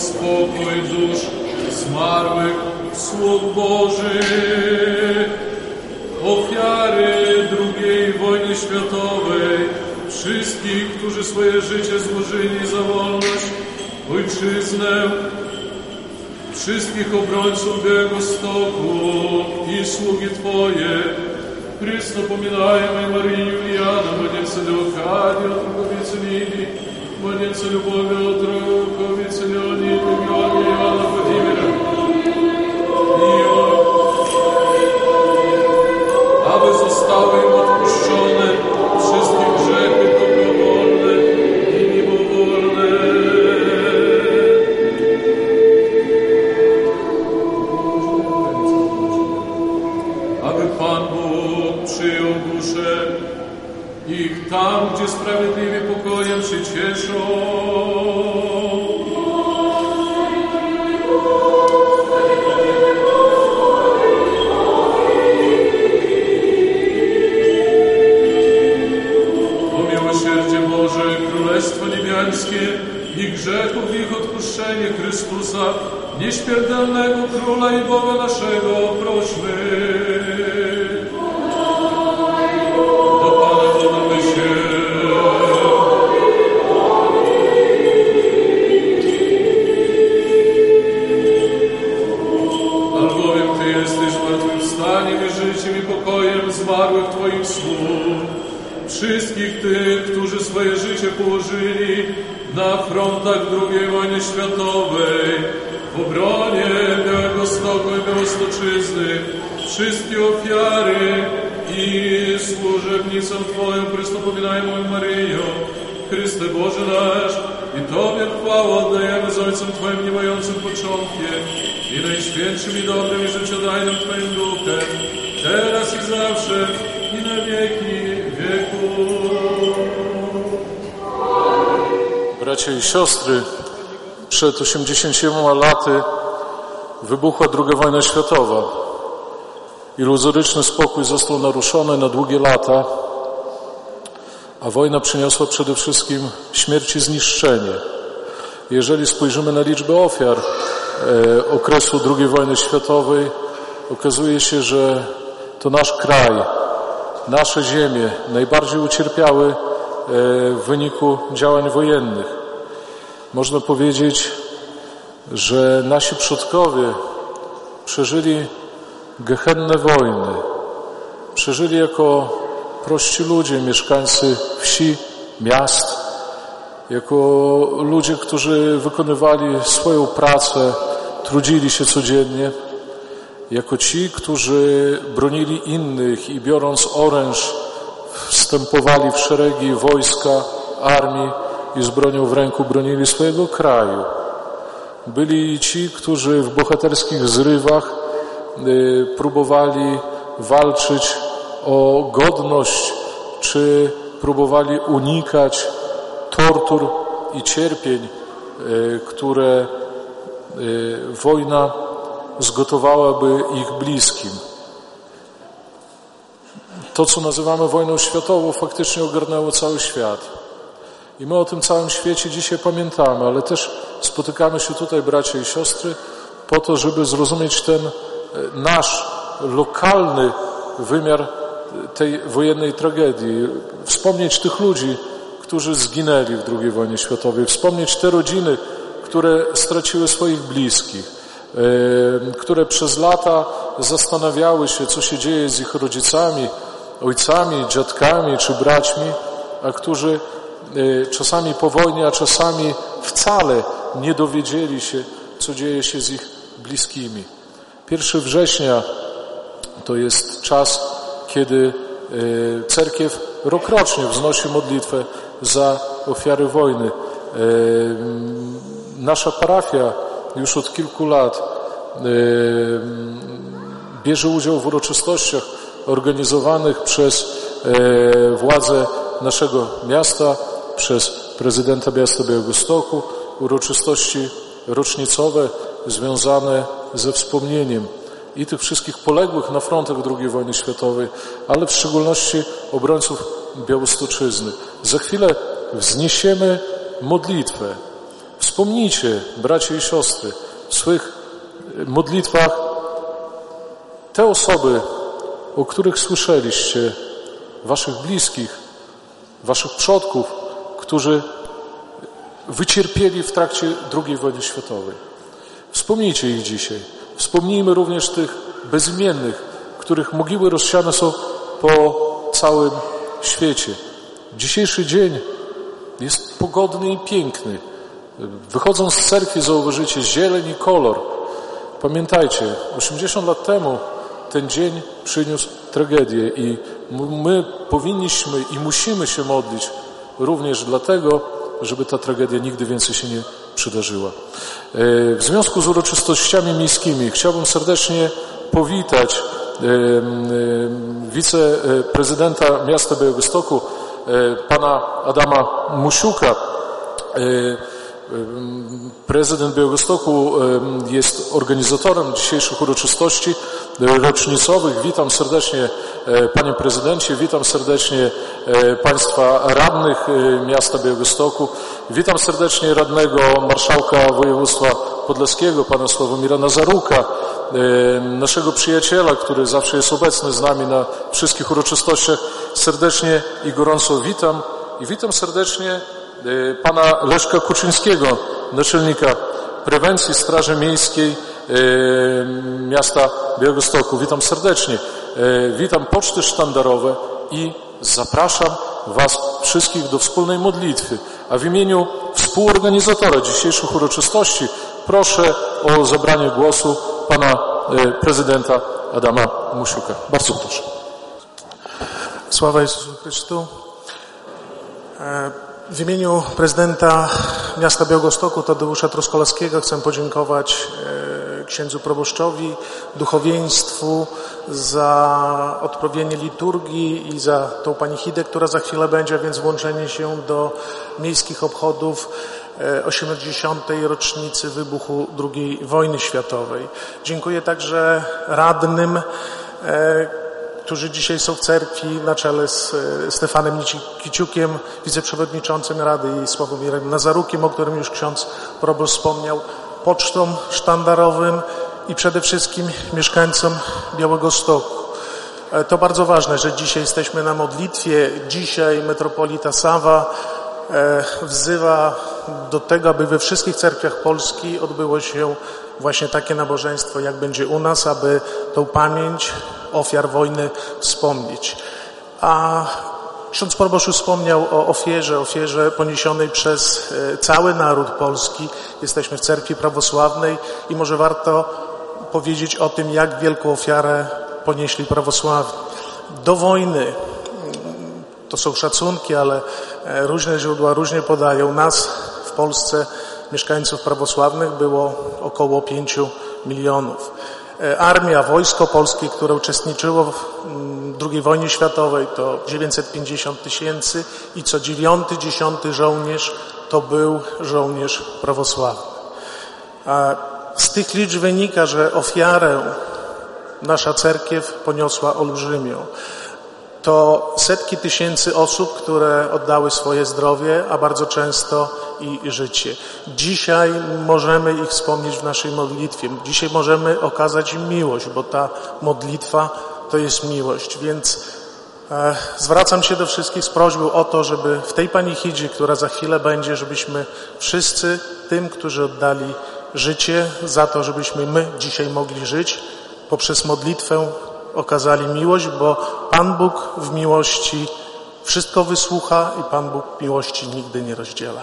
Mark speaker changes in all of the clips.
Speaker 1: Spokój dusz zmarłych sług Bożych, ofiary II wojny światowej, wszystkich, którzy swoje życie złożyli za wolność, ojczyznę, wszystkich obrońców Białego Stoku i sługi Twoje, Chrysto pominajmy Marii Juliana, młodzieńca Leokadia, Trukowicy Lidii, Молиться любовью от друг, увеселенный, любовь. Nieśmiertelnego Króla i Boga naszego, prośmy. Do Pana modlmy się. Albowiem Ty jesteś zmartwychwstaniem i życiem i pokojem zmarłych Twoich sług. Wszystkich tych, którzy swoje życie położyli na frontach II wojny światowej, w obronie Białego Białostoczyzny, wszystkie ofiary i służebnicą Twoją, Chrystopominajmą Maryjo, Chryste Boże nasz, i Tobie chwałę oddajemy z Ojcem Twoim niemającym początkiem i najświętszym i dobrym i życiodajnym Twoim Duchem, teraz i zawsze i na wieki wieków.
Speaker 2: Bracia i siostry, przed 80 laty wybuchła II wojna światowa. Iluzoryczny spokój został naruszony na długie lata, a wojna przyniosła przede wszystkim śmierć i zniszczenie. Jeżeli spojrzymy na liczbę ofiar e, okresu II wojny światowej, okazuje się, że to nasz kraj, nasze ziemie najbardziej ucierpiały e, w wyniku działań wojennych. Można powiedzieć, że nasi przodkowie przeżyli gehenne wojny, przeżyli jako prości ludzie, mieszkańcy wsi, miast, jako ludzie, którzy wykonywali swoją pracę, trudzili się codziennie, jako ci, którzy bronili innych i biorąc oręż wstępowali w szeregi wojska, armii i z bronią w ręku bronili swojego kraju. Byli ci, którzy w bohaterskich zrywach y, próbowali walczyć o godność, czy próbowali unikać tortur i cierpień, y, które y, wojna zgotowałaby ich bliskim. To, co nazywamy wojną światową, faktycznie ogarnęło cały świat. I my o tym całym świecie dzisiaj pamiętamy, ale też spotykamy się tutaj, bracia i siostry, po to, żeby zrozumieć ten e, nasz lokalny wymiar tej wojennej tragedii. Wspomnieć tych ludzi, którzy zginęli w II wojnie światowej, wspomnieć te rodziny, które straciły swoich bliskich, e, które przez lata zastanawiały się, co się dzieje z ich rodzicami, ojcami, dziadkami czy braćmi, a którzy czasami po wojnie, a czasami wcale nie dowiedzieli się, co dzieje się z ich bliskimi. 1 września to jest czas, kiedy e, cerkiew rokrocznie wznosi modlitwę za ofiary wojny. E, Nasza parafia już od kilku lat bierze udział w uroczystościach organizowanych przez władze naszego miasta, przez prezydenta miasta Białegostoku, uroczystości rocznicowe związane ze wspomnieniem i tych wszystkich poległych na frontach II wojny światowej, ale w szczególności obrońców Białostoczyzny. Za chwilę wzniesiemy modlitwę. Wspomnijcie, bracia i siostry, w swych modlitwach te osoby, o których słyszeliście, waszych bliskich, waszych przodków, którzy wycierpieli w trakcie II wojny światowej. Wspomnijcie ich dzisiaj. Wspomnijmy również tych bezimiennych, których mogiły rozsiane są po całym świecie. Dzisiejszy dzień jest pogodny i piękny. Wychodząc z cerkwi zauważycie zieleń i kolor. Pamiętajcie, 80 lat temu ten dzień przyniósł tragedię i my powinniśmy i musimy się modlić również dlatego, żeby ta tragedia nigdy więcej się nie przydarzyła. E, w związku z uroczystościami miejskimi chciałbym serdecznie powitać e, e, wiceprezydenta miasta Białegostoku, pana Adama Musiuka. Prezydent Białegostoku jest organizatorem dzisiejszych uroczystości rocznicowych. Witam serdecznie e, Panie Prezydencie, witam serdecznie e, Państwa radnych e, miasta Białegostoku, witam serdecznie radnego Marszałka Województwa Podlaskiego, Pana Sławomira Nazaruka, naszego przyjaciela, który zawsze jest obecny z nami na wszystkich uroczystościach. Serdecznie i gorąco witam i witam serdecznie Pana Leszka Kuczyńskiego, naczelnika prewencji Straży Miejskiej miasta Białegostoku. Witam serdecznie. Witam poczty sztandarowe i zapraszam Was wszystkich do wspólnej modlitwy. A w imieniu współorganizatora dzisiejszych uroczystości proszę o zabranie głosu pana prezydenta Adama Musiuka. Bardzo proszę.
Speaker 3: Sława Jezusu Chrystu. W imieniu prezydenta miasta Białegostoku Tadeusza Troskolewskiego chcę podziękować e, księdzu proboszczowi, duchowieństwu za odprawienie liturgii i za tą panichidę, która za chwilę będzie, a więc włączenie się do miejskich obchodów 80. E, rocznicy wybuchu II wojny światowej. Dziękuję także radnym, e, którzy dzisiaj są w cerkwi na czele z e, Stefanem Kiciukiem, wiceprzewodniczącym Rady i Sławomirem Nazarukiem, o którym już ksiądz proboszcz wspomniał, pocztą sztandarowym i przede wszystkim mieszkańcom Białego Stoku. E, to bardzo ważne, że dzisiaj jesteśmy na modlitwie. Dzisiaj metropolita Sawa e, wzywa do tego, aby we wszystkich cerkwiach Polski odbyło się właśnie takie nabożeństwo, jak będzie u nas, aby tą pamięć ofiar wojny wspomnieć. A ksiądz proboszcz wspomniał o ofierze, ofierze poniesionej przez e, cały naród polski. Jesteśmy w cerkwi prawosławnej i może warto powiedzieć o tym, jak wielką ofiarę ponieśli prawosławni. Do wojny, mm, to są szacunki, ale e, różne źródła różnie podają, nas w Polsce, mieszkańców prawosławnych było około pięciu milionów. E, armia, wojsko polskie, które uczestniczyło w mm, II wojnie światowej to 950 tysięcy i co dziewiąty, dziesiąty żołnierz to był żołnierz prawosławny. A z tych liczb wynika, że ofiarę nasza cerkiew poniosła olbrzymią to setki tysięcy osób, które oddały swoje zdrowie, a bardzo często i życie. Dzisiaj możemy ich wspomnieć w naszej modlitwie. Dzisiaj możemy okazać im miłość, bo ta modlitwa to jest miłość. Więc e, zwracam się do wszystkich z prośbą o to, żeby w tej panichidzie, która za chwilę będzie, żebyśmy wszyscy tym, którzy oddali życie za to, żebyśmy my dzisiaj mogli żyć, poprzez modlitwę okazali miłość, bo Pan Bóg w miłości wszystko wysłucha i Pan Bóg miłości nigdy nie rozdziela.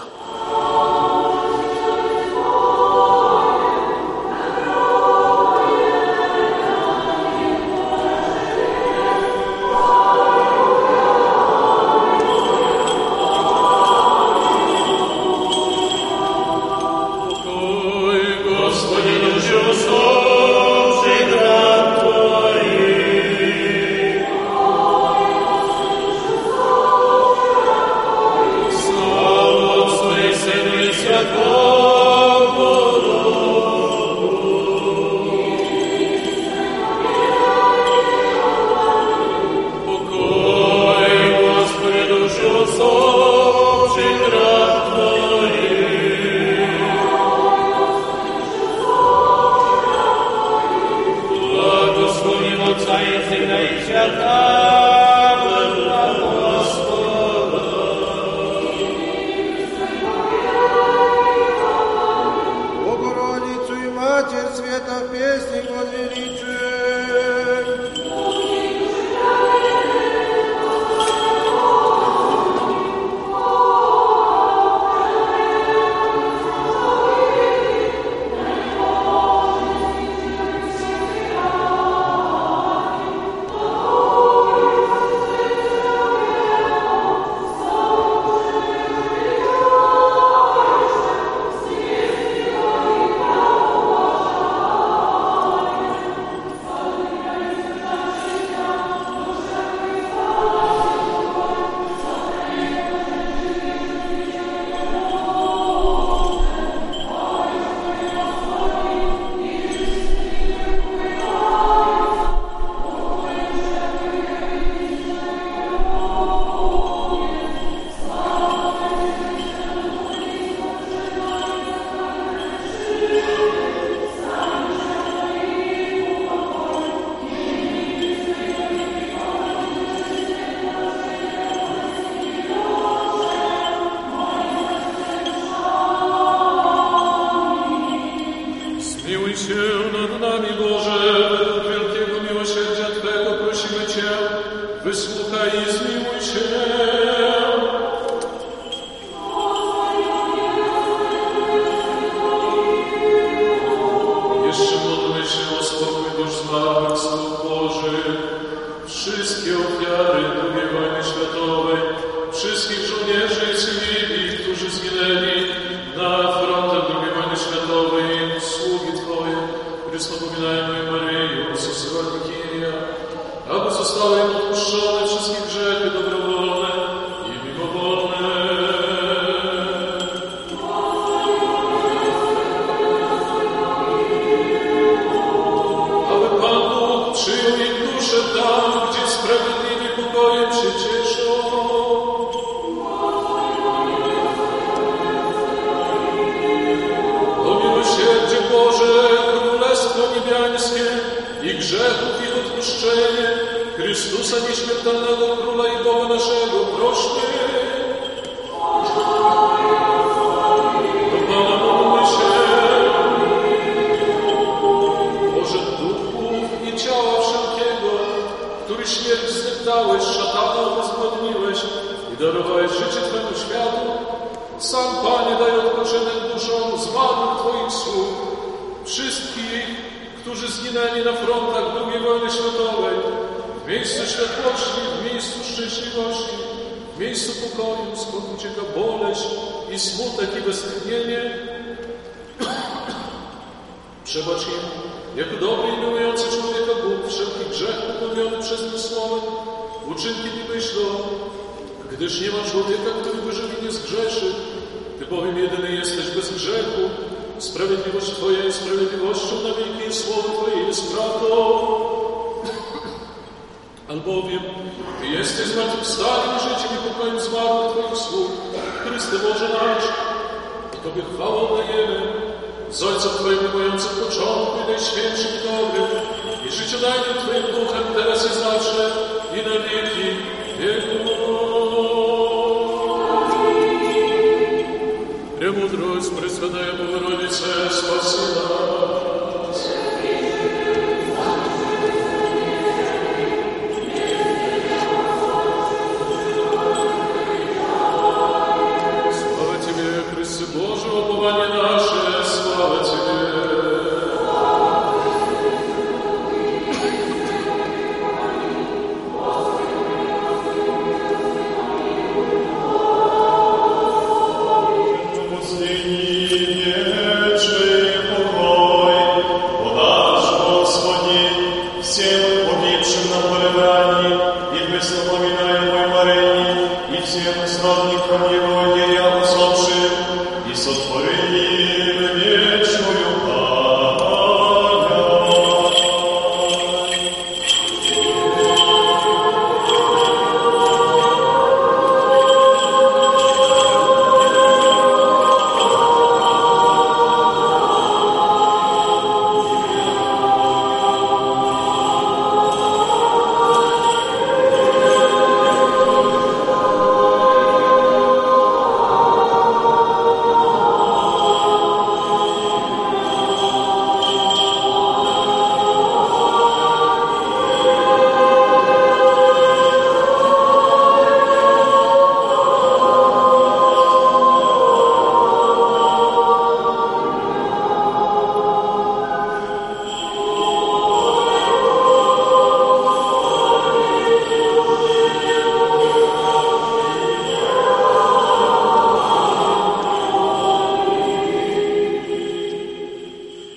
Speaker 2: Jezusa nieśmiertelnego Króla i Boga naszego, prośmy. Do Pana módlmy się. Boże duchów i ciała wszelkiego, który śmierć zdeptałeś, szatana pozwolniłeś i darowałeś życie Twemu światu, sam Panie daj odpoczynek duszom zmarłych Twoich sług, wszystkich, którzy zginęli na frontach II wojny światowej, w miejscu światłości, w miejscu szczęśliwości, w miejscu pokoju, skąd ucieka boleść i smutek i westchnienie. Przebacz im, jako dobry i miłujący człowieka Bóg, wszelki grzech popełniony przez mnie słowem, uczynkiem i myślą, gdyż nie ma człowieka, który by żywi nie zgrzeszy. Ty bowiem jedyny jesteś bez grzechu, sprawiedliwość Twoja jest sprawiedliwością na wieki słowo Twoje jest prawdą. Albowiem Ty jesteś zmartwychwstaniem życiem i pokojem zmarłych Twoich sług, Chryste Boże nasz. I Tobie chwałę oddajemy, z Ojcem Twoim mającym początku i najświętszym i dobrym, i życiodajnym Twoim duchem teraz i zawsze, i na wieki wieków. Премудрость Пресвятая Богородице, спаси нас.